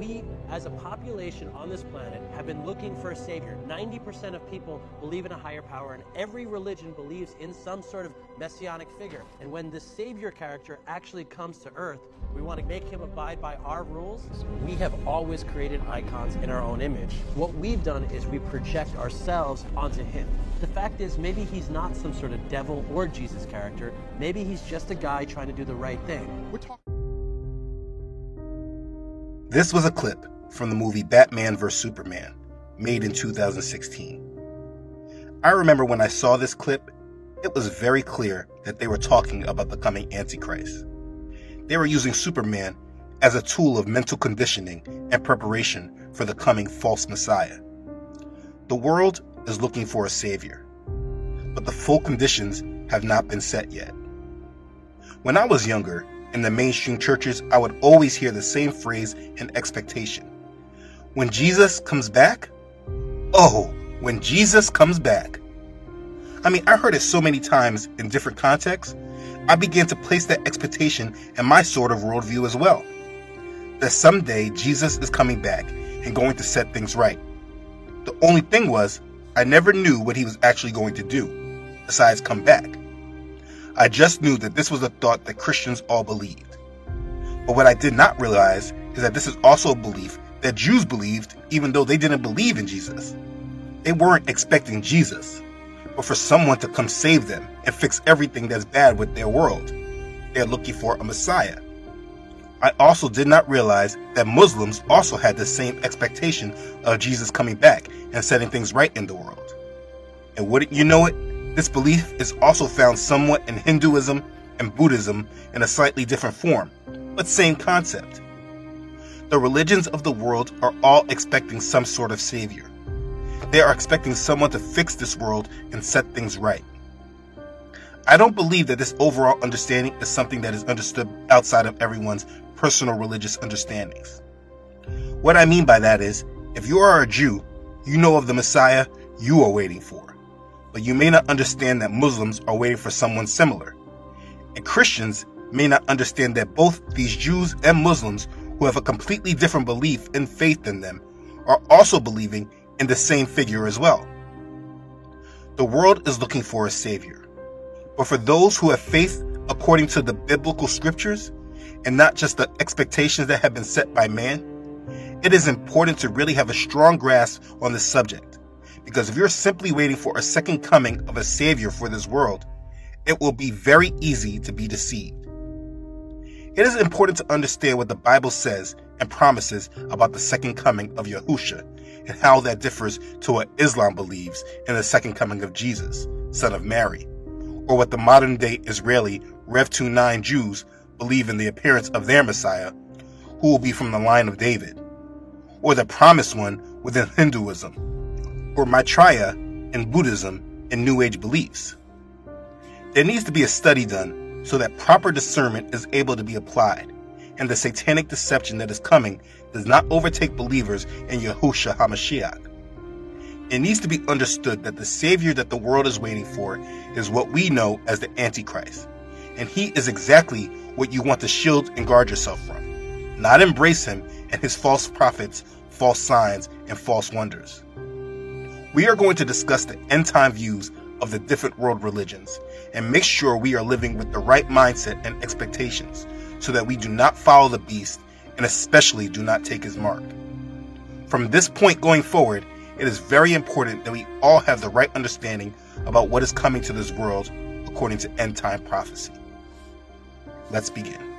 we, as a population on this planet, have been looking for a savior. 90% of people believe in a higher power, and every religion believes in some sort of messianic figure. And when this savior character actually comes to earth, we want to make him abide by our rules. We have always created icons in our own image. What we've done is we project ourselves onto him. The fact is, maybe he's not some sort of devil or Jesus character. Maybe he's just a guy trying to do the right thing. This was a clip from the movie Batman vs. Superman, made in 2016. I remember when I saw this clip, it was very clear that they were talking about the coming Antichrist. They were using Superman as a tool of mental conditioning and preparation for the coming false Messiah. The world is looking for a savior, but the full conditions have not been set yet. When I was younger, in the mainstream churches, I would always hear the same phrase and expectation. When Jesus comes back? Oh, when Jesus comes back. I mean, I heard it so many times in different contexts, I began to place that expectation in my sort of worldview as well. That someday Jesus is coming back and going to set things right. The only thing was, I never knew what he was actually going to do, besides come back. I just knew that this was a thought that Christians all believed. But what I did not realize is that this is also a belief that Jews believed even though they didn't believe in Jesus. They weren't expecting Jesus, but for someone to come save them and fix everything that's bad with their world. They're looking for a Messiah. I also did not realize that Muslims also had the same expectation of Jesus coming back and setting things right in the world. And wouldn't you know it, this belief is also found somewhat in Hinduism and Buddhism in a slightly different form, but same concept. The religions of the world are all expecting some sort of savior. They are expecting someone to fix this world and set things right. I don't believe that this overall understanding is something that is understood outside of everyone's personal religious understandings. What I mean by that is, if you are a Jew, you know of the Messiah you are waiting for but you may not understand that Muslims are waiting for someone similar. And Christians may not understand that both these Jews and Muslims who have a completely different belief and faith than them are also believing in the same figure as well. The world is looking for a savior. But for those who have faith according to the biblical scriptures and not just the expectations that have been set by man, it is important to really have a strong grasp on this subject because if you're simply waiting for a second coming of a Savior for this world, it will be very easy to be deceived. It is important to understand what the Bible says and promises about the second coming of Yahusha and how that differs to what Islam believes in the second coming of Jesus, son of Mary, or what the modern day Israeli Rev 29 Jews believe in the appearance of their Messiah, who will be from the line of David, or the promised one within Hinduism, or Maitreya in Buddhism and New Age beliefs. There needs to be a study done so that proper discernment is able to be applied and the satanic deception that is coming does not overtake believers in Yahushua HaMashiach. It needs to be understood that the Savior that the world is waiting for is what we know as the Antichrist, and he is exactly what you want to shield and guard yourself from, not embrace him and his false prophets, false signs, and false wonders. We are going to discuss the end time views of the different world religions and make sure we are living with the right mindset and expectations so that we do not follow the beast and especially do not take his mark. From this point going forward, it is very important that we all have the right understanding about what is coming to this world according to end time prophecy. Let's begin.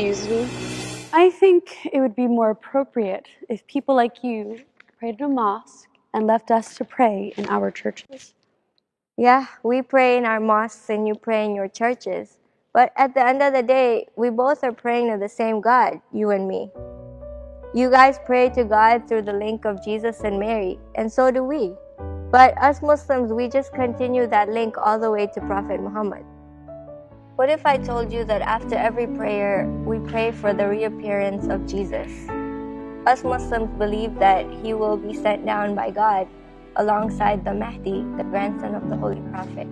Excuse me? I think it would be more appropriate if people like you prayed in a mosque and left us to pray in our churches. Yeah, we pray in our mosques and you pray in your churches. But at the end of the day, we both are praying to the same God, you and me. You guys pray to God through the link of Jesus and Mary, and so do we. But us Muslims, we just continue that link all the way to Prophet Muhammad. What if I told you that after every prayer, we pray for the reappearance of Jesus? us Muslims believe that he will be sent down by God alongside the Mahdi, the grandson of the Holy Prophet.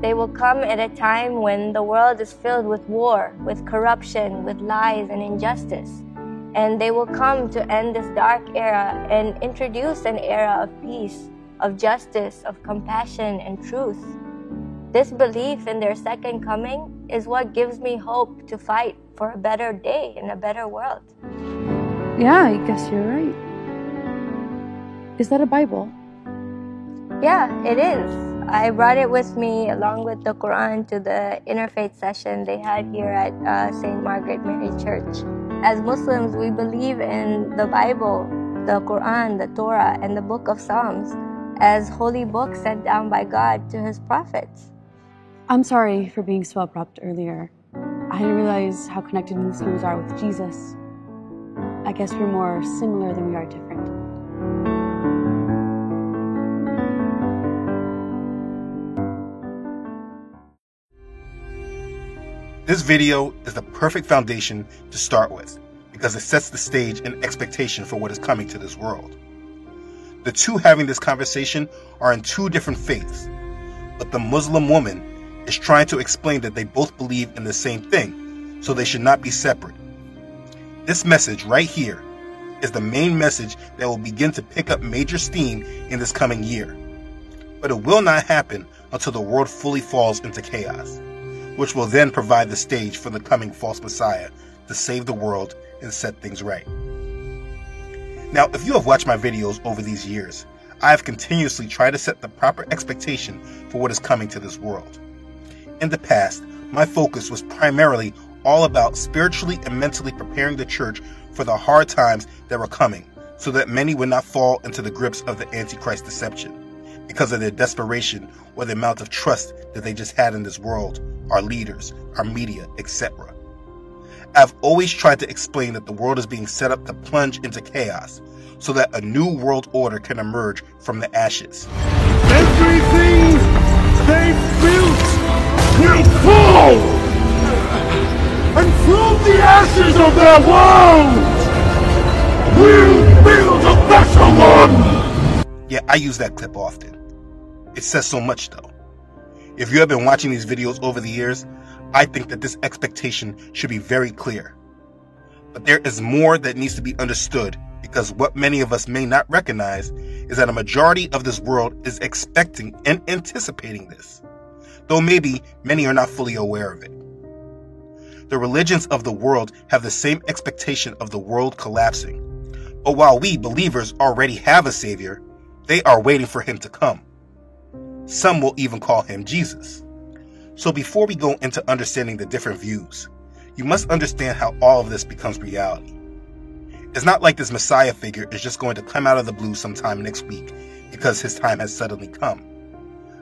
They will come at a time when the world is filled with war, with corruption, with lies and injustice. And they will come to end this dark era and introduce an era of peace, of justice, of compassion and truth. This belief in their second coming is what gives me hope to fight for a better day and a better world. Yeah, I guess you're right. Is that a Bible? Yeah, it is. I brought it with me along with the Quran to the interfaith session they had here at uh, St. Margaret Mary Church. As Muslims, we believe in the Bible, the Quran, the Torah, and the Book of Psalms as holy books sent down by God to His prophets. I'm sorry for being so abrupt earlier. I didn't realize how connected Muslims are with Jesus. I guess we're more similar than we are different. This video is the perfect foundation to start with because it sets the stage and expectation for what is coming to this world. The two having this conversation are in two different faiths, but the Muslim woman is trying to explain that they both believe in the same thing, so they should not be separate. This message right here is the main message that will begin to pick up major steam in this coming year. But it will not happen until the world fully falls into chaos which will then provide the stage for the coming false Messiah to save the world and set things right. Now, if you have watched my videos over these years, I have continuously tried to set the proper expectation for what is coming to this world. In the past, my focus was primarily all about spiritually and mentally preparing the church for the hard times that were coming so that many would not fall into the grips of the Antichrist deception because of their desperation or the amount of trust that they just had in this world our leaders, our media, etc. I've always tried to explain that the world is being set up to plunge into chaos so that a new world order can emerge from the ashes. Everything they built will fall! And from the ashes of their world, we'll build a better one! Yeah, I use that clip often. It says so much though. If you have been watching these videos over the years, I think that this expectation should be very clear. But there is more that needs to be understood because what many of us may not recognize is that a majority of this world is expecting and anticipating this, though maybe many are not fully aware of it. The religions of the world have the same expectation of the world collapsing, but while we believers already have a Savior, they are waiting for Him to come. Some will even call him Jesus. So before we go into understanding the different views, you must understand how all of this becomes reality. It's not like this Messiah figure is just going to come out of the blue sometime next week because his time has suddenly come.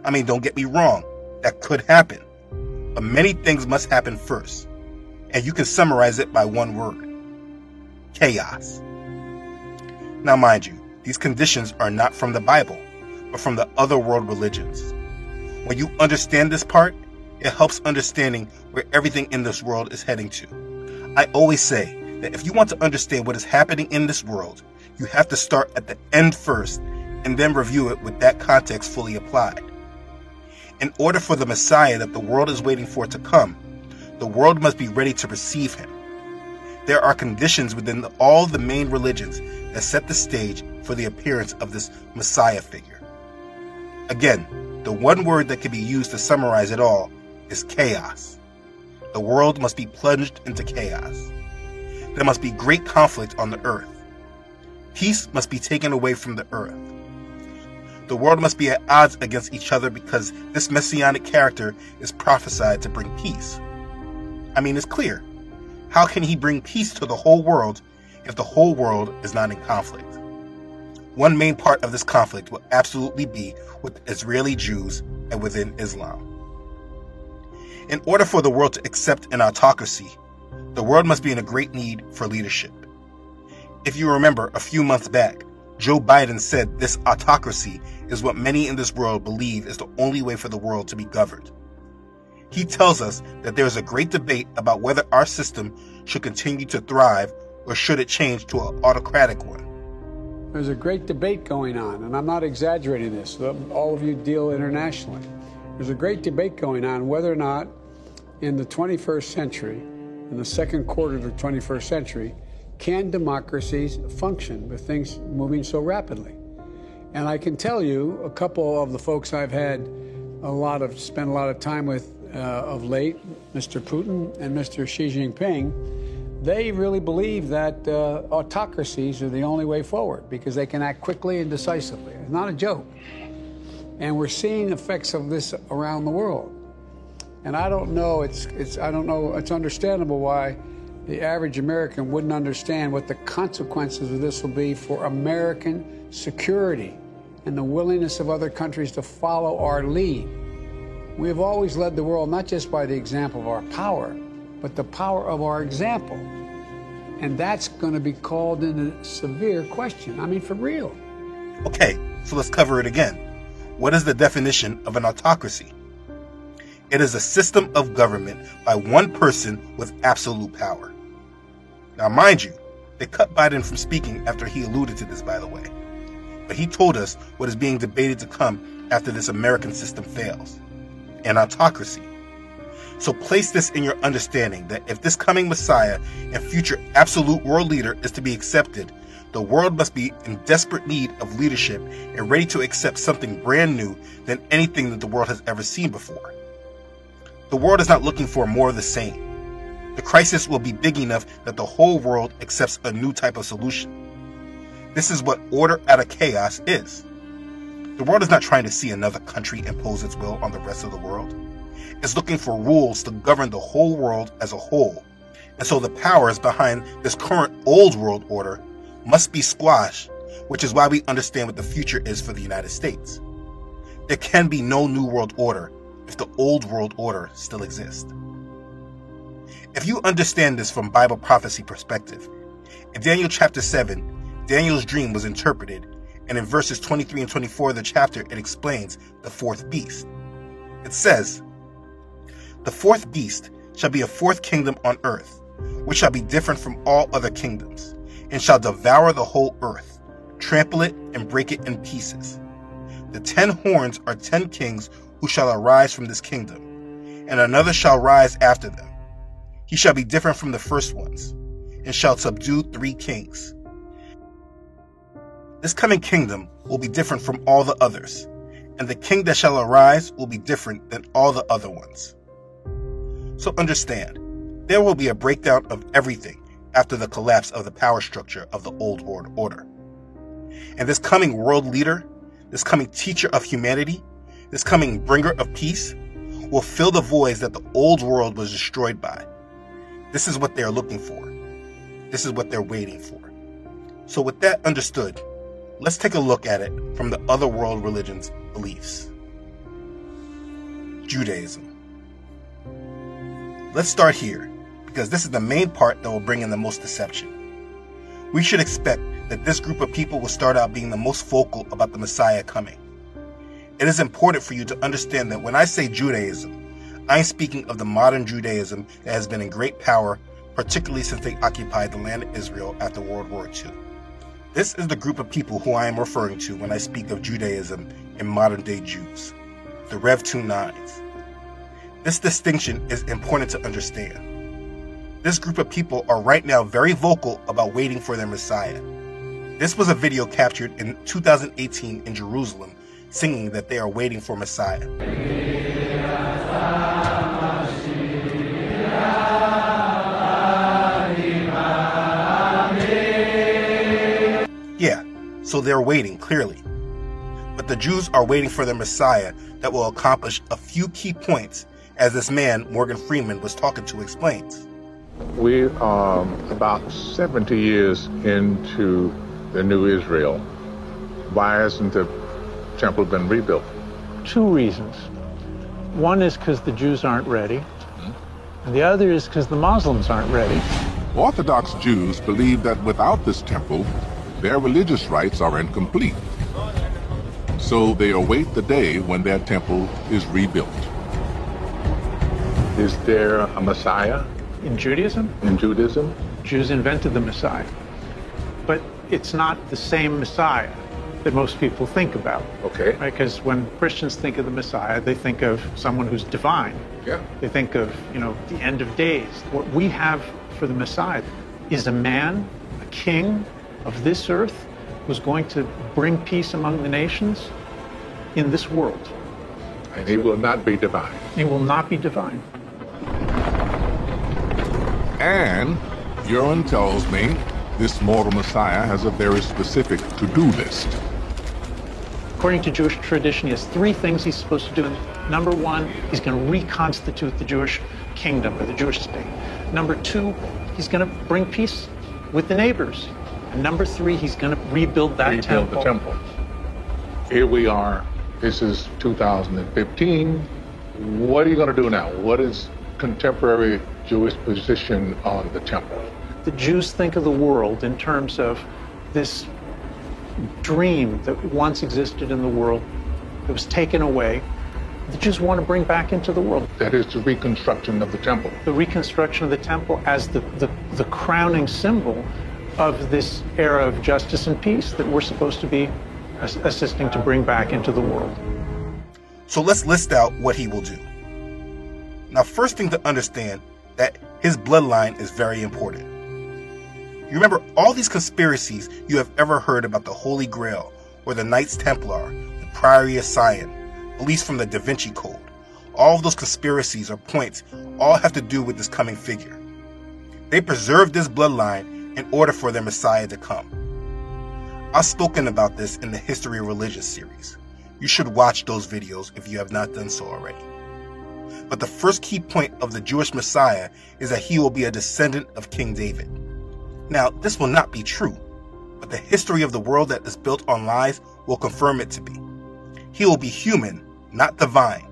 I mean, don't get me wrong, that could happen. But many things must happen first. And you can summarize it by one word chaos. Now, mind you, these conditions are not from the Bible but from the other world religions. When you understand this part, it helps understanding where everything in this world is heading to. I always say that if you want to understand what is happening in this world, you have to start at the end first and then review it with that context fully applied. In order for the Messiah that the world is waiting for to come, the world must be ready to receive him. There are conditions within all the main religions that set the stage for the appearance of this Messiah figure. Again, the one word that can be used to summarize it all is chaos. The world must be plunged into chaos. There must be great conflict on the earth. Peace must be taken away from the earth. The world must be at odds against each other because this messianic character is prophesied to bring peace. I mean, it's clear. How can he bring peace to the whole world if the whole world is not in conflict? One main part of this conflict will absolutely be with Israeli Jews and within Islam. In order for the world to accept an autocracy, the world must be in a great need for leadership. If you remember a few months back, Joe Biden said this autocracy is what many in this world believe is the only way for the world to be governed. He tells us that there is a great debate about whether our system should continue to thrive or should it change to an autocratic one? There's a great debate going on, and I'm not exaggerating this. All of you deal internationally. There's a great debate going on whether or not in the 21st century, in the second quarter of the 21st century, can democracies function with things moving so rapidly? And I can tell you, a couple of the folks I've had a lot of spent a lot of time with uh, of late, Mr. Putin and Mr. Xi Jinping, they really believe that uh, autocracies are the only way forward because they can act quickly and decisively. It's not a joke. And we're seeing effects of this around the world. And I don't know, it's, it's, I don't know, it's understandable why the average American wouldn't understand what the consequences of this will be for American security and the willingness of other countries to follow our lead. We have always led the world not just by the example of our power, but the power of our example. And that's going to be called into severe question. I mean, for real. Okay, so let's cover it again. What is the definition of an autocracy? It is a system of government by one person with absolute power. Now, mind you, they cut Biden from speaking after he alluded to this, by the way. But he told us what is being debated to come after this American system fails an autocracy. So place this in your understanding that if this coming Messiah and future absolute world leader is to be accepted, the world must be in desperate need of leadership and ready to accept something brand new than anything that the world has ever seen before. The world is not looking for more of the same. The crisis will be big enough that the whole world accepts a new type of solution. This is what order out of chaos is. The world is not trying to see another country impose its will on the rest of the world It's looking for rules to govern the whole world as a whole. And so the powers behind this current old world order must be squashed, which is why we understand what the future is for the United States. There can be no new world order if the old world order still exists. If you understand this from Bible prophecy perspective, in Daniel chapter 7, Daniel's dream was interpreted, and in verses 23 and 24 of the chapter, it explains the fourth beast. It says, the fourth beast shall be a fourth kingdom on earth, which shall be different from all other kingdoms, and shall devour the whole earth, trample it, and break it in pieces. The ten horns are ten kings who shall arise from this kingdom, and another shall rise after them. He shall be different from the first ones, and shall subdue three kings. This coming kingdom will be different from all the others, and the king that shall arise will be different than all the other ones. So understand, there will be a breakdown of everything after the collapse of the power structure of the old world order. And this coming world leader, this coming teacher of humanity, this coming bringer of peace, will fill the voids that the old world was destroyed by. This is what they're looking for. This is what they're waiting for. So, with that understood, let's take a look at it from the other world religion's beliefs. Judaism. Let's start here, because this is the main part that will bring in the most deception. We should expect that this group of people will start out being the most vocal about the Messiah coming. It is important for you to understand that when I say Judaism, I am speaking of the modern Judaism that has been in great power, particularly since they occupied the land of Israel after World War II. This is the group of people who I am referring to when I speak of Judaism and modern day Jews, the Rev 2 Nines. This distinction is important to understand. This group of people are right now very vocal about waiting for their Messiah. This was a video captured in 2018 in Jerusalem singing that they are waiting for Messiah. So they're waiting, clearly. But the Jews are waiting for their Messiah that will accomplish a few key points as this man, Morgan Freeman, was talking to explains. We are about 70 years into the new Israel. Why hasn't the temple been rebuilt? Two reasons. One is because the Jews aren't ready, hmm? and the other is because the Muslims aren't ready. Orthodox Jews believe that without this temple, their religious rites are incomplete. So they await the day when their temple is rebuilt. Is there a Messiah In Judaism? In Judaism? Jews invented the Messiah. But it's not the same Messiah that most people think about. Okay. Right? Because when Christians think of the Messiah, they think of someone who's divine. Yeah. They think of, you know, the end of days. What we have for the Messiah is a man, a king of this earth, was going to bring peace among the nations in this world. And he will not be divine. He will not be divine. And Urim tells me this mortal Messiah has a very specific to-do list. According to Jewish tradition, he has three things he's supposed to do. Number one, he's going to reconstitute the Jewish kingdom or the Jewish state. Number two, he's going to bring peace with the neighbors. And number three, he's going to rebuild that Rebuild temple. the temple. Here we are. This is 2015. What are you going to do now? What is contemporary Jewish position on the temple? The Jews think of the world in terms of this dream that once existed in the world that was taken away. The Jews want to bring back into the world. That is the reconstruction of the temple. The reconstruction of the temple as the, the, the crowning symbol of this era of justice and peace that we're supposed to be assisting to bring back into the world. So let's list out what he will do. Now, first thing to understand that his bloodline is very important. You remember all these conspiracies you have ever heard about the Holy Grail or the Knights Templar, the Priory of Sion, beliefs from the Da Vinci Code. All of those conspiracies or points all have to do with this coming figure. They preserved this bloodline in order for their Messiah to come. I've spoken about this in the History of Religion series. You should watch those videos if you have not done so already. But the first key point of the Jewish Messiah is that he will be a descendant of King David. Now, this will not be true, but the history of the world that is built on lies will confirm it to be. He will be human, not divine.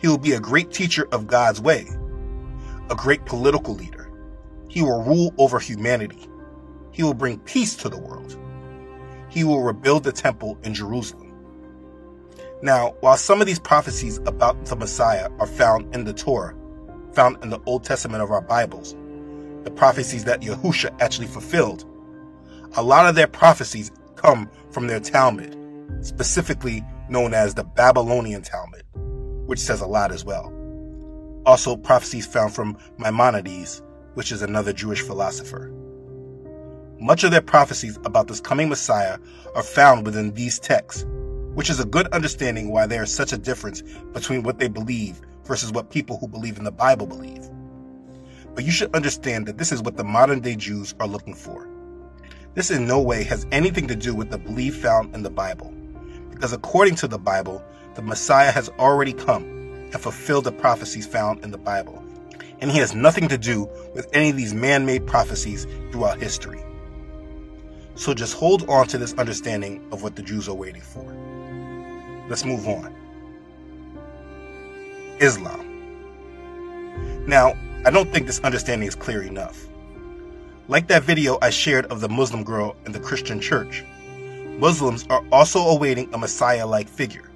He will be a great teacher of God's way, a great political leader. He will rule over humanity. He will bring peace to the world. He will rebuild the temple in Jerusalem. Now, while some of these prophecies about the Messiah are found in the Torah, found in the Old Testament of our Bibles, the prophecies that Yahusha actually fulfilled, a lot of their prophecies come from their Talmud, specifically known as the Babylonian Talmud, which says a lot as well. Also, prophecies found from Maimonides, which is another Jewish philosopher. Much of their prophecies about this coming Messiah are found within these texts, which is a good understanding why there is such a difference between what they believe versus what people who believe in the Bible believe. But you should understand that this is what the modern day Jews are looking for. This in no way has anything to do with the belief found in the Bible, because according to the Bible, the Messiah has already come and fulfilled the prophecies found in the Bible, and he has nothing to do with any of these man made prophecies throughout history. So just hold on to this understanding of what the Jews are waiting for. Let's move on. Islam. Now, I don't think this understanding is clear enough. Like that video I shared of the Muslim girl in the Christian church, Muslims are also awaiting a Messiah like figure.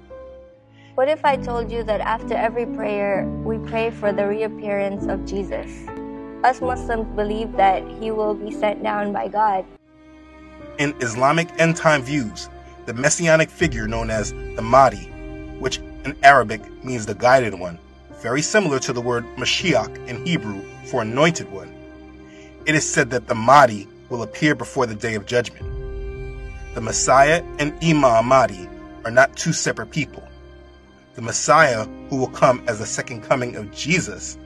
What if I told you that after every prayer, we pray for the reappearance of Jesus? Us Muslims believe that he will be sent down by God. In Islamic end time views, the messianic figure known as the Mahdi, which in Arabic means the guided one, very similar to the word Mashiach in Hebrew for anointed one. It is said that the Mahdi will appear before the day of judgment. The Messiah and Imam Mahdi are not two separate people. The Messiah, who will come as the second coming of Jesus,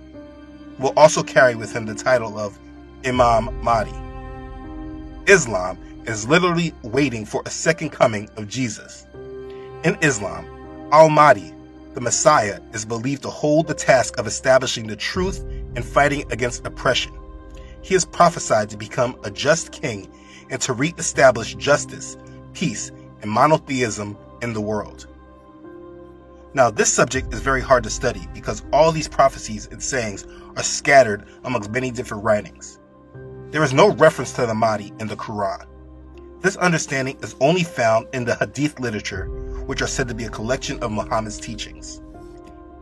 will also carry with him the title of Imam Mahdi. Islam is literally waiting for a second coming of Jesus. In Islam, Al Mahdi, the Messiah, is believed to hold the task of establishing the truth and fighting against oppression. He is prophesied to become a just king and to re-establish justice, peace, and monotheism in the world. Now, this subject is very hard to study because all these prophecies and sayings are scattered amongst many different writings. There is no reference to the Mahdi in the Quran. This understanding is only found in the Hadith literature, which are said to be a collection of Muhammad's teachings.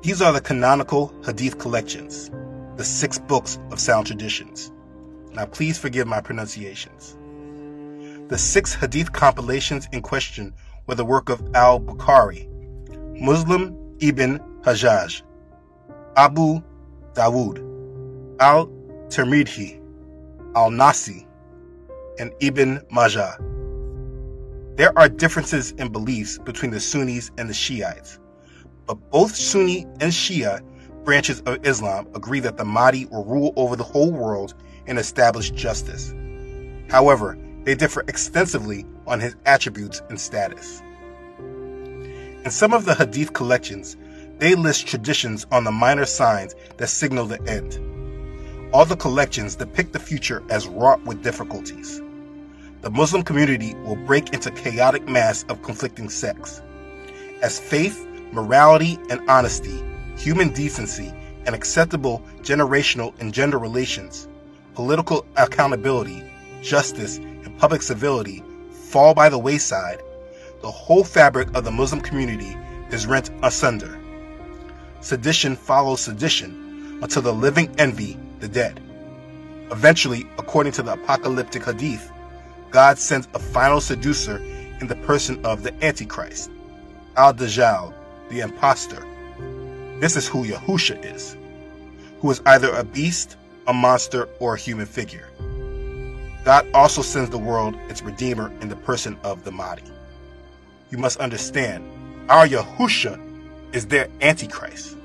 These are the canonical Hadith collections. the six books of sound traditions. Now, please forgive my pronunciations. The six hadith compilations in question were the work of al Bukhari, Muslim ibn Hajjaj, Abu Dawood, al Tirmidhi, al Nasi, and Ibn Majah. There are differences in beliefs between the Sunnis and the Shiites, but both Sunni and Shia branches of Islam agree that the Mahdi will rule over the whole world and establish justice. However, they differ extensively on his attributes and status. In some of the Hadith collections, they list traditions on the minor signs that signal the end. All the collections depict the future as wrought with difficulties. The Muslim community will break into chaotic mass of conflicting sects. As faith, morality, and honesty, human decency, and acceptable generational and gender relations, political accountability, justice, and public civility fall by the wayside, the whole fabric of the Muslim community is rent asunder. Sedition follows sedition until the living envy the dead. Eventually, according to the apocalyptic hadith, God sends a final seducer in the person of the Antichrist, Al Dajjal, the impostor. This is who Yahusha is, who is either a beast, a monster, or a human figure. God also sends the world its Redeemer in the person of the Mahdi. You must understand, our Yahusha is their Antichrist.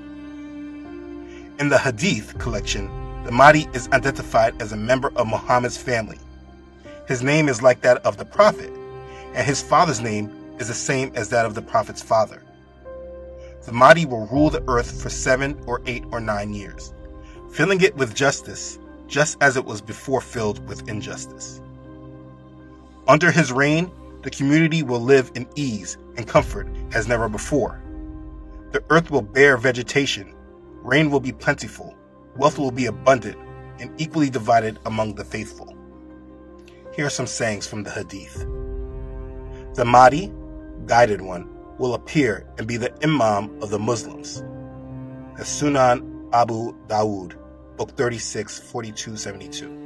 In the Hadith collection, the Mahdi is identified as a member of Muhammad's family. His name is like that of the Prophet, and his father's name is the same as that of the Prophet's father. The Mahdi will rule the earth for seven or eight or nine years, filling it with justice, just as it was before filled with injustice. Under his reign, the community will live in ease and comfort as never before. The earth will bear vegetation, rain will be plentiful, wealth will be abundant and equally divided among the faithful. Here are some sayings from the Hadith. The Mahdi, guided one, will appear and be the Imam of the Muslims. The Sunan Abu Dawood, Book 36, 42, 72.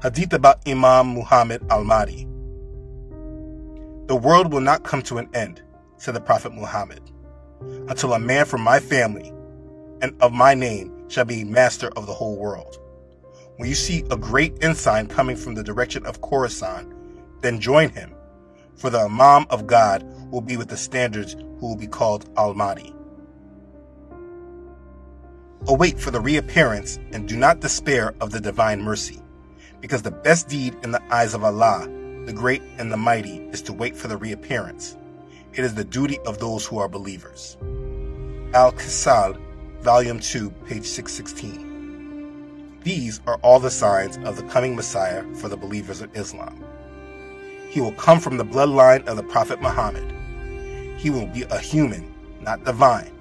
Hadith about Imam Muhammad al Mahdi. The world will not come to an end, said the Prophet Muhammad, until a man from my family and of my name shall be master of the whole world. When you see a great ensign coming from the direction of Khorasan, then join him, for the Imam of God will be with the standards who will be called Al Mahdi. Await for the reappearance and do not despair of the divine mercy, because the best deed in the eyes of Allah, the great and the mighty, is to wait for the reappearance. It is the duty of those who are believers. Al Qisal, Volume 2, page 616. These are all the signs of the coming Messiah for the believers of Islam. He will come from the bloodline of the Prophet Muhammad. He will be a human, not divine.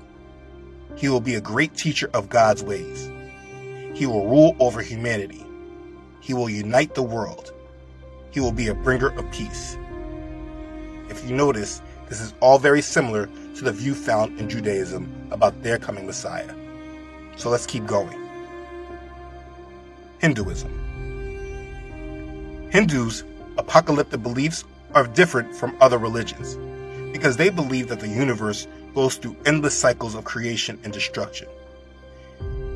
He will be a great teacher of God's ways. He will rule over humanity. He will unite the world. He will be a bringer of peace. If you notice, this is all very similar to the view found in Judaism about their coming Messiah. So let's keep going. Hinduism. Hindus' apocalyptic beliefs are different from other religions because they believe that the universe goes through endless cycles of creation and destruction.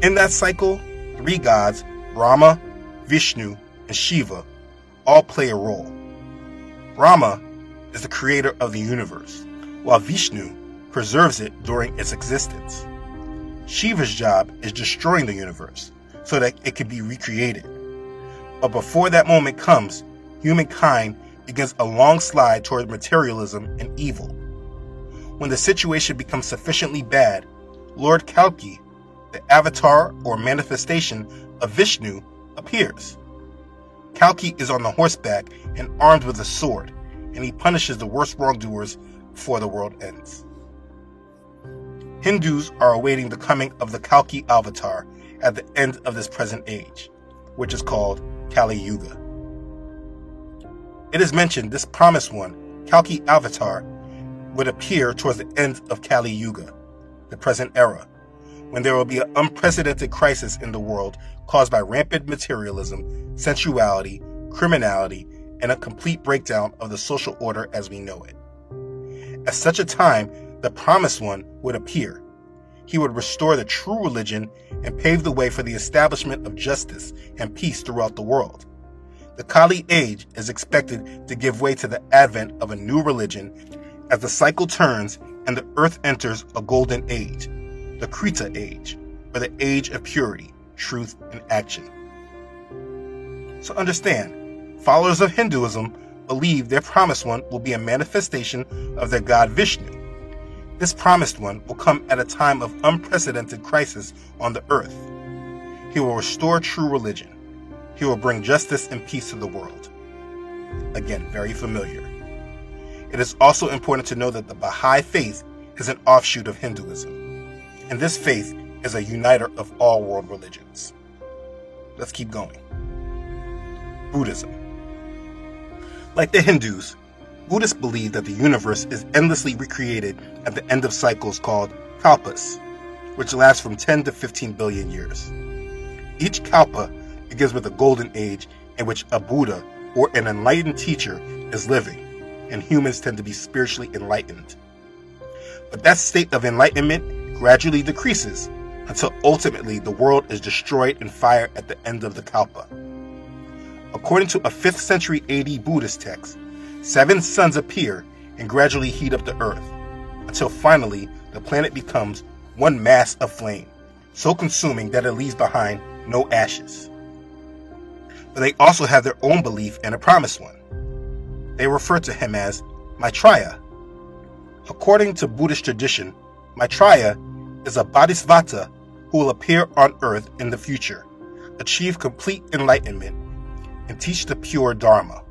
In that cycle, three gods, Brahma, Vishnu, and Shiva, all play a role. Brahma is the creator of the universe, while Vishnu preserves it during its existence. Shiva's job is destroying the universe so that it can be recreated. But before that moment comes, humankind begins a long slide toward materialism and evil. When the situation becomes sufficiently bad, Lord Kalki, the avatar or manifestation of Vishnu, appears. Kalki is on the horseback and armed with a sword, and he punishes the worst wrongdoers before the world ends. Hindus are awaiting the coming of the Kalki avatar at the end of this present age, which is called Kali Yuga. It is mentioned this promised one, Kalki avatar, would appear towards the end of Kali Yuga, the present era, when there will be an unprecedented crisis in the world caused by rampant materialism, sensuality, criminality, and a complete breakdown of the social order as we know it. At such a time, the Promised One would appear. He would restore the true religion and pave the way for the establishment of justice and peace throughout the world. The Kali age is expected to give way to the advent of a new religion as the cycle turns and the earth enters a golden age, the Krita age, or the age of purity, truth, and action. So understand, followers of Hinduism believe their promised one will be a manifestation of their god Vishnu. This promised one will come at a time of unprecedented crisis on the earth. He will restore true religion. He will bring justice and peace to the world. Again, very familiar. It is also important to know that the Baha'i faith is an offshoot of Hinduism, and this faith is a uniter of all world religions. Let's keep going. Buddhism. Like the Hindus, Buddhists believe that the universe is endlessly recreated at the end of cycles called kalpas, which last from 10 to 15 billion years. Each kalpa begins with a golden age in which a Buddha or an enlightened teacher is living and humans tend to be spiritually enlightened. But that state of enlightenment gradually decreases until ultimately the world is destroyed in fire at the end of the Kalpa. According to a 5th century AD Buddhist text, seven suns appear and gradually heat up the earth, until finally the planet becomes one mass of flame, so consuming that it leaves behind no ashes. But they also have their own belief in a promised one. They refer to him as Maitreya. According to Buddhist tradition, Maitreya is a bodhisattva who will appear on earth in the future, achieve complete enlightenment, and teach the pure Dharma.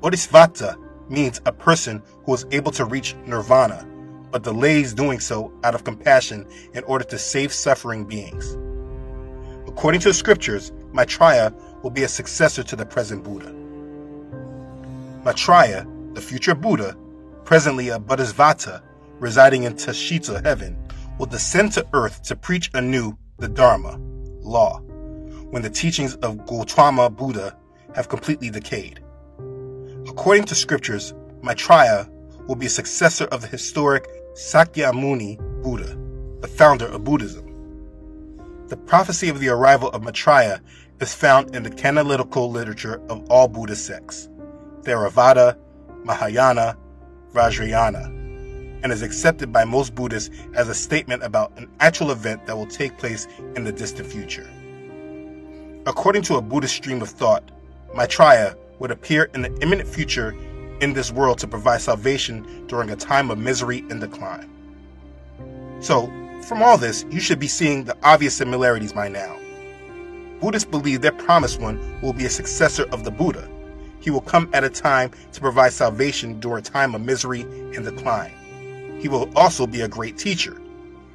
Bodhisattva means a person who is able to reach nirvana, but delays doing so out of compassion in order to save suffering beings. According to the scriptures, Maitreya will be a successor to the present Buddha. Maitreya, the future Buddha, presently a Bodhisattva residing in Tushita heaven, will descend to earth to preach anew the Dharma, law, when the teachings of Gautama Buddha have completely decayed. According to scriptures, Maitreya will be a successor of the historic Sakyamuni Buddha, the founder of Buddhism. The prophecy of the arrival of Maitreya is found in the canonical literature of all Buddhist sects. Theravada, Mahayana, Vajrayana, and is accepted by most Buddhists as a statement about an actual event that will take place in the distant future. According to a Buddhist stream of thought, Maitreya would appear in the imminent future in this world to provide salvation during a time of misery and decline. So, from all this, you should be seeing the obvious similarities by now. Buddhists believe their promised one will be a successor of the Buddha, he will come at a time to provide salvation during a time of misery and decline. He will also be a great teacher.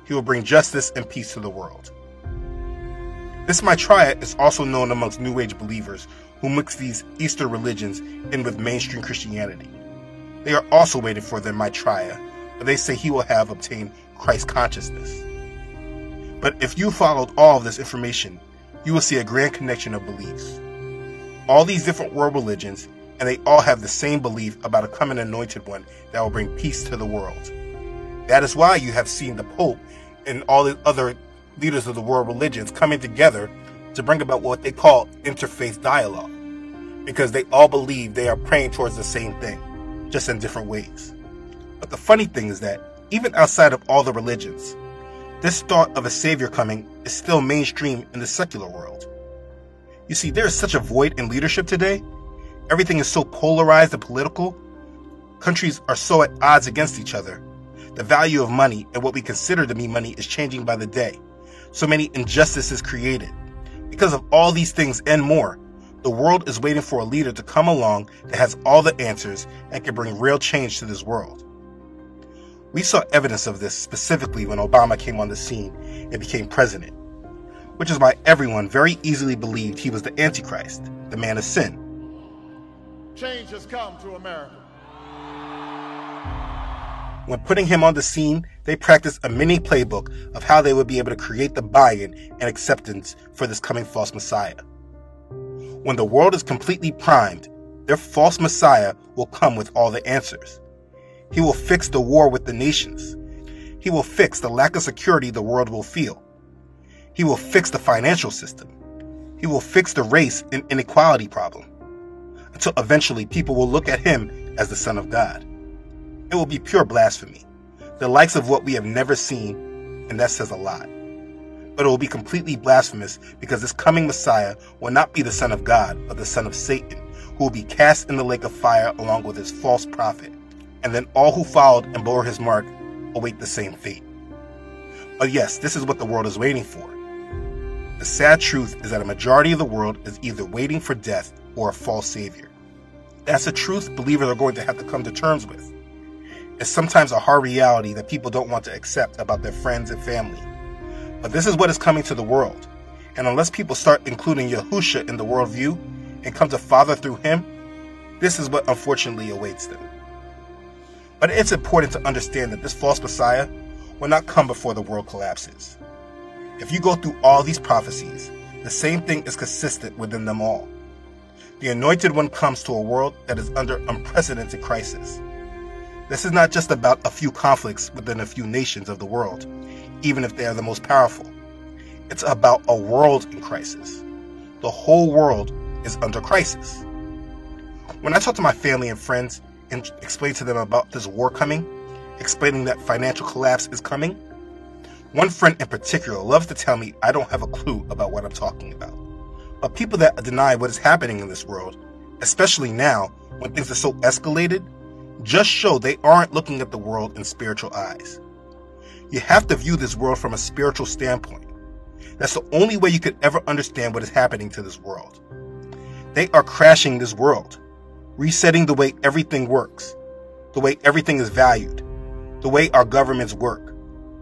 He will bring justice and peace to the world. This Maitreya is also known amongst New Age believers who mix these Easter religions in with mainstream Christianity. They are also waiting for their Maitreya, but they say he will have obtained Christ consciousness. But if you followed all of this information, you will see a grand connection of beliefs all these different world religions, and they all have the same belief about a coming anointed one that will bring peace to the world. That is why you have seen the Pope and all the other leaders of the world religions coming together to bring about what they call interfaith dialogue. Because they all believe they are praying towards the same thing, just in different ways. But the funny thing is that, even outside of all the religions, this thought of a savior coming is still mainstream in the secular world. You see, there is such a void in leadership today. Everything is so polarized and political. Countries are so at odds against each other. The value of money and what we consider to be money is changing by the day. So many injustices created. Because of all these things and more, the world is waiting for a leader to come along that has all the answers and can bring real change to this world. We saw evidence of this specifically when Obama came on the scene and became president which is why everyone very easily believed he was the Antichrist, the man of sin. Change has come to America. When putting him on the scene, they practiced a mini playbook of how they would be able to create the buy in and acceptance for this coming false Messiah. When the world is completely primed, their false Messiah will come with all the answers. He will fix the war with the nations. He will fix the lack of security the world will feel. He will fix the financial system. He will fix the race and inequality problem. Until eventually people will look at him as the Son of God. It will be pure blasphemy, the likes of what we have never seen, and that says a lot. But it will be completely blasphemous because this coming Messiah will not be the Son of God, but the Son of Satan, who will be cast in the lake of fire along with his false prophet. And then all who followed and bore his mark await the same fate. But yes, this is what the world is waiting for. The sad truth is that a majority of the world is either waiting for death or a false savior. That's a truth believers are going to have to come to terms with. It's sometimes a hard reality that people don't want to accept about their friends and family. But this is what is coming to the world. And unless people start including Yahusha in the worldview and come to Father through him, this is what unfortunately awaits them. But it's important to understand that this false Messiah will not come before the world collapses. If you go through all these prophecies, the same thing is consistent within them all. The anointed one comes to a world that is under unprecedented crisis. This is not just about a few conflicts within a few nations of the world, even if they are the most powerful. It's about a world in crisis. The whole world is under crisis. When I talk to my family and friends and explain to them about this war coming, explaining that financial collapse is coming, one friend in particular loves to tell me I don't have a clue about what I'm talking about. But people that deny what is happening in this world, especially now when things are so escalated, just show they aren't looking at the world in spiritual eyes. You have to view this world from a spiritual standpoint. That's the only way you could ever understand what is happening to this world. They are crashing this world, resetting the way everything works, the way everything is valued, the way our governments work,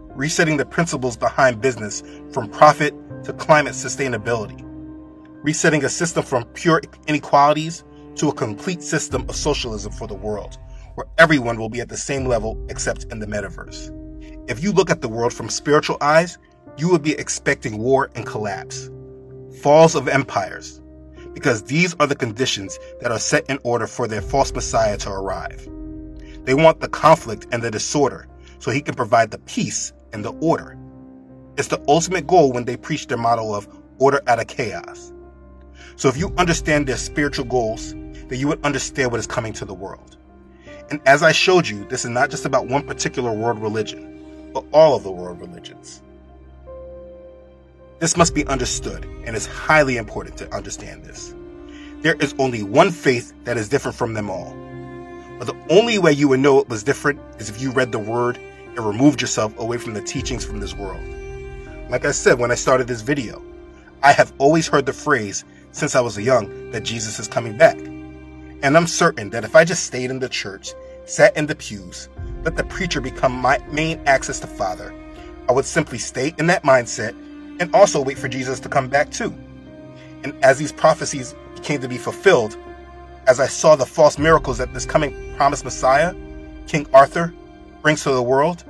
resetting the principles behind business from profit to climate sustainability, resetting a system from pure inequalities to a complete system of socialism for the world where everyone will be at the same level except in the metaverse. If you look at the world from spiritual eyes, you would be expecting war and collapse, falls of empires, because these are the conditions that are set in order for their false Messiah to arrive. They want the conflict and the disorder so he can provide the peace and the order. It's the ultimate goal when they preach their model of order out of chaos. So if you understand their spiritual goals, then you would understand what is coming to the world. And as I showed you, this is not just about one particular world religion, but all of the world religions. This must be understood, and it's highly important to understand this. There is only one faith that is different from them all. But the only way you would know it was different is if you read the word and removed yourself away from the teachings from this world. Like I said when I started this video, I have always heard the phrase since I was young that Jesus is coming back. And I'm certain that if I just stayed in the church, sat in the pews, let the preacher become my main access to Father, I would simply stay in that mindset and also wait for Jesus to come back too. And as these prophecies came to be fulfilled, as I saw the false miracles that this coming promised Messiah, King Arthur, brings to the world,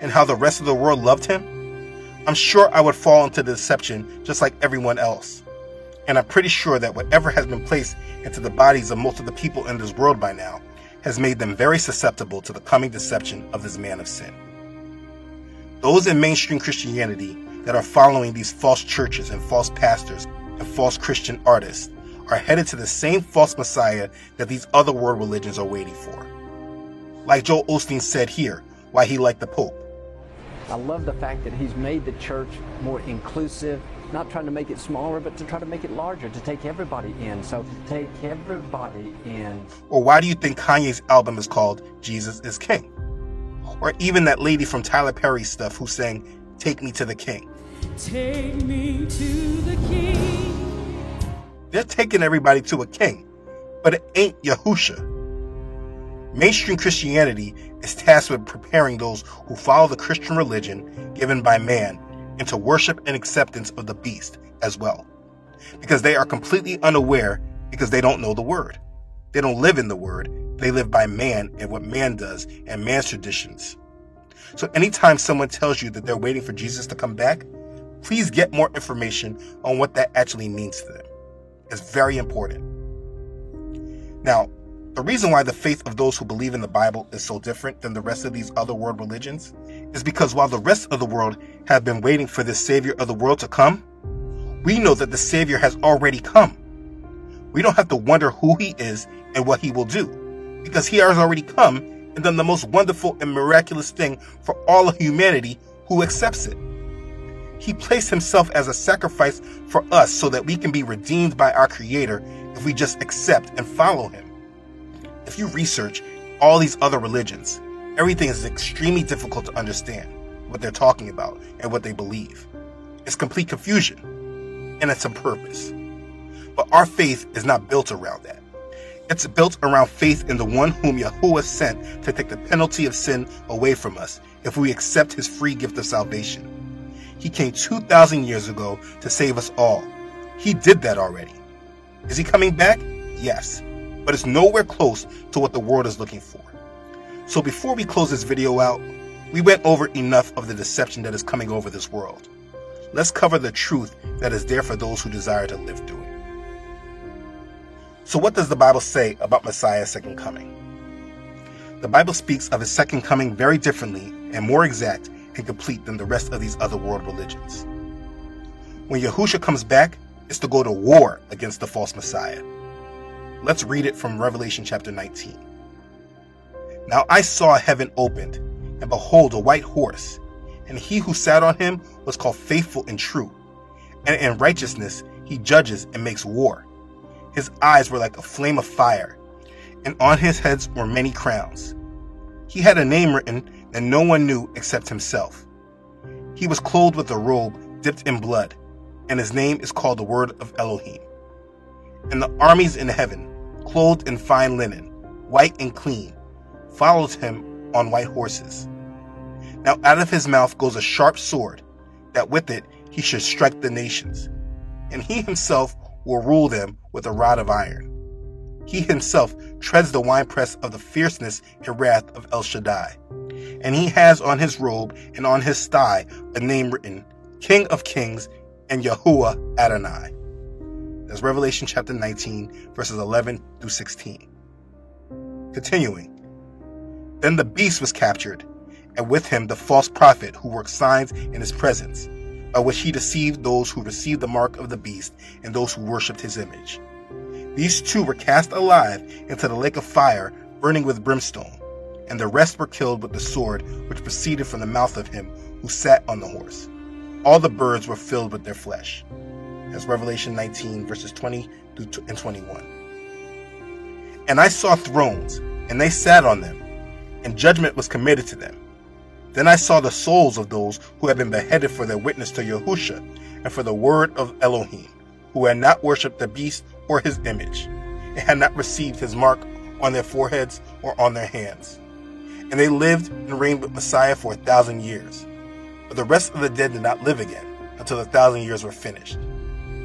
and how the rest of the world loved him, I'm sure I would fall into the deception just like everyone else. And I'm pretty sure that whatever has been placed into the bodies of most of the people in this world by now has made them very susceptible to the coming deception of this man of sin. Those in mainstream Christianity that are following these false churches and false pastors and false Christian artists are headed to the same false Messiah that these other world religions are waiting for. Like Joel Osteen said here, why he liked the Pope. I love the fact that he's made the church more inclusive not trying to make it smaller, but to try to make it larger, to take everybody in. So take everybody in. Or why do you think Kanye's album is called Jesus is King? Or even that lady from Tyler Perry stuff who sang Take Me to the King. Take me to the King. They're taking everybody to a king, but it ain't Yahusha. Mainstream Christianity is tasked with preparing those who follow the Christian religion given by man into worship and acceptance of the beast as well. Because they are completely unaware because they don't know the word. They don't live in the word. They live by man and what man does and man's traditions. So anytime someone tells you that they're waiting for Jesus to come back, please get more information on what that actually means to them. It's very important. Now, the reason why the faith of those who believe in the Bible is so different than the rest of these other world religions is because while the rest of the world have been waiting for the Savior of the world to come, we know that the Savior has already come. We don't have to wonder who he is and what he will do, because he has already come and done the most wonderful and miraculous thing for all of humanity who accepts it. He placed himself as a sacrifice for us so that we can be redeemed by our Creator if we just accept and follow him. If you research all these other religions, everything is extremely difficult to understand what they're talking about and what they believe. It's complete confusion, and it's on purpose. But our faith is not built around that. It's built around faith in the one whom Yahuwah sent to take the penalty of sin away from us if we accept his free gift of salvation. He came 2,000 years ago to save us all. He did that already. Is he coming back? Yes, but it's nowhere close to what the world is looking for. So before we close this video out, we went over enough of the deception that is coming over this world. Let's cover the truth that is there for those who desire to live through it. So, what does the Bible say about Messiah's second coming? The Bible speaks of his second coming very differently and more exact and complete than the rest of these other world religions. When Yahusha comes back, it's to go to war against the false Messiah. Let's read it from Revelation chapter 19. Now I saw heaven opened, and behold, a white horse, and he who sat on him was called faithful and true, and in righteousness he judges and makes war. His eyes were like a flame of fire, and on his heads were many crowns. He had a name written that no one knew except himself. He was clothed with a robe dipped in blood, and his name is called the Word of Elohim. And the armies in heaven, clothed in fine linen, white and clean, follows him on white horses. Now out of his mouth goes a sharp sword, that with it he should strike the nations, and he himself will rule them with a rod of iron. He himself treads the winepress of the fierceness and wrath of El Shaddai. And he has on his robe and on his thigh a name written, King of Kings and Yahuwah Adonai. That's Revelation chapter 19, verses 11 through 16. Continuing. Then the beast was captured, and with him the false prophet who worked signs in his presence by which he deceived those who received the mark of the beast and those who worshipped his image. These two were cast alive into the lake of fire, burning with brimstone, and the rest were killed with the sword which proceeded from the mouth of him who sat on the horse. All the birds were filled with their flesh. That's Revelation 19, verses 20 through and 21. And I saw thrones, and they sat on them, and judgment was committed to them. Then I saw the souls of those who had been beheaded for their witness to Yahusha and for the word of Elohim, who had not worshipped the beast or his image, and had not received his mark on their foreheads or on their hands. And they lived and reigned with Messiah for a thousand years. But the rest of the dead did not live again until the thousand years were finished.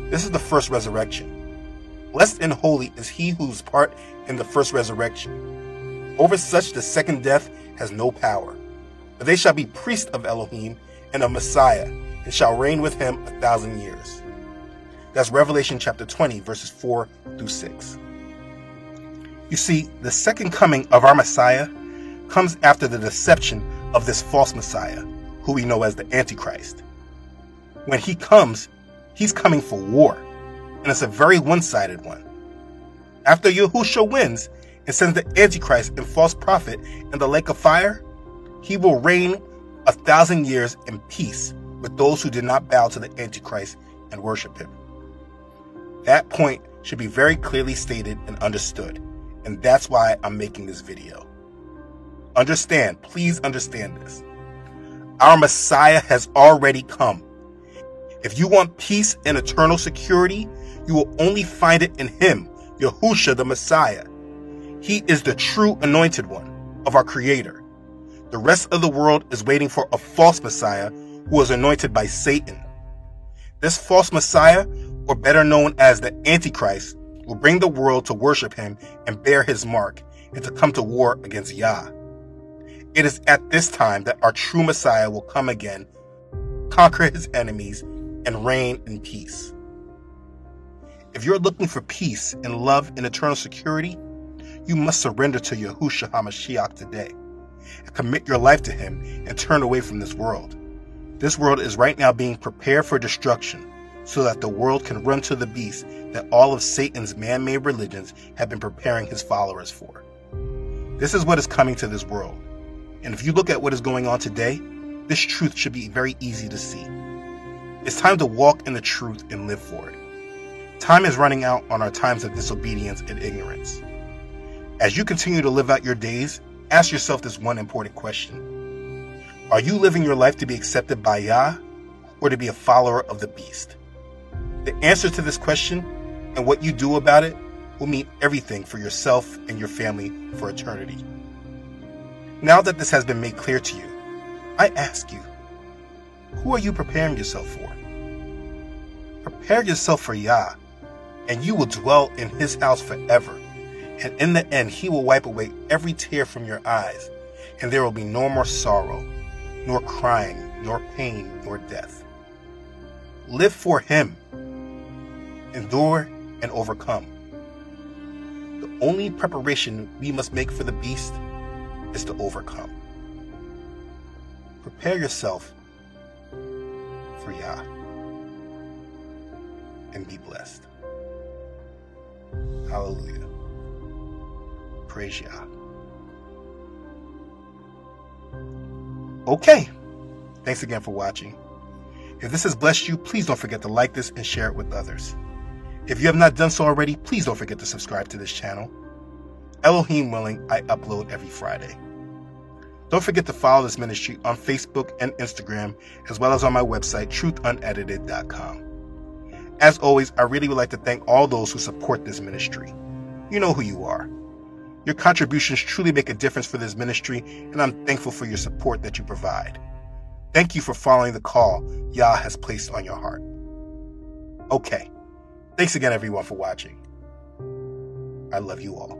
This is the first resurrection. Blessed and holy is he whose part in the first resurrection. Over such the second death has no power but they shall be priests of Elohim and of Messiah, and shall reign with him a thousand years. That's Revelation chapter 20, verses 4 through 6. You see, the second coming of our Messiah comes after the deception of this false Messiah, who we know as the Antichrist. When he comes, he's coming for war, and it's a very one sided one. After Yahushua wins and sends the Antichrist and false prophet in the lake of fire, he will reign a thousand years in peace with those who did not bow to the Antichrist and worship him. That point should be very clearly stated and understood, and that's why I'm making this video. Understand, please understand this. Our Messiah has already come. If you want peace and eternal security, you will only find it in Him, Yahusha the Messiah. He is the true anointed one of our Creator. The rest of the world is waiting for a false Messiah who was anointed by Satan. This false Messiah, or better known as the Antichrist, will bring the world to worship him and bear his mark, and to come to war against Yah. It is at this time that our true Messiah will come again, conquer his enemies, and reign in peace. If you're looking for peace and love and eternal security, you must surrender to Yahushua HaMashiach today and commit your life to him and turn away from this world. This world is right now being prepared for destruction so that the world can run to the beast that all of Satan's man made religions have been preparing his followers for. This is what is coming to this world. And if you look at what is going on today, this truth should be very easy to see. It's time to walk in the truth and live for it. Time is running out on our times of disobedience and ignorance. As you continue to live out your days, ask yourself this one important question Are you living your life to be accepted by Yah or to be a follower of the beast? The answer to this question and what you do about it will mean everything for yourself and your family for eternity. Now that this has been made clear to you, I ask you, who are you preparing yourself for? Prepare yourself for Yah, and you will dwell in his house forever. And in the end, he will wipe away every tear from your eyes, and there will be no more sorrow, nor crying, nor pain, nor death. Live for him, endure, and overcome. The only preparation we must make for the beast is to overcome. Prepare yourself and be blessed. Hallelujah. Praise Yah. Okay. Thanks again for watching. If this has blessed you, please don't forget to like this and share it with others. If you have not done so already, please don't forget to subscribe to this channel. Elohim willing, I upload every Friday. Don't forget to follow this ministry on Facebook and Instagram, as well as on my website, truthunedited.com. As always, I really would like to thank all those who support this ministry. You know who you are. Your contributions truly make a difference for this ministry, and I'm thankful for your support that you provide. Thank you for following the call Yah has placed on your heart. Okay. Thanks again, everyone, for watching. I love you all.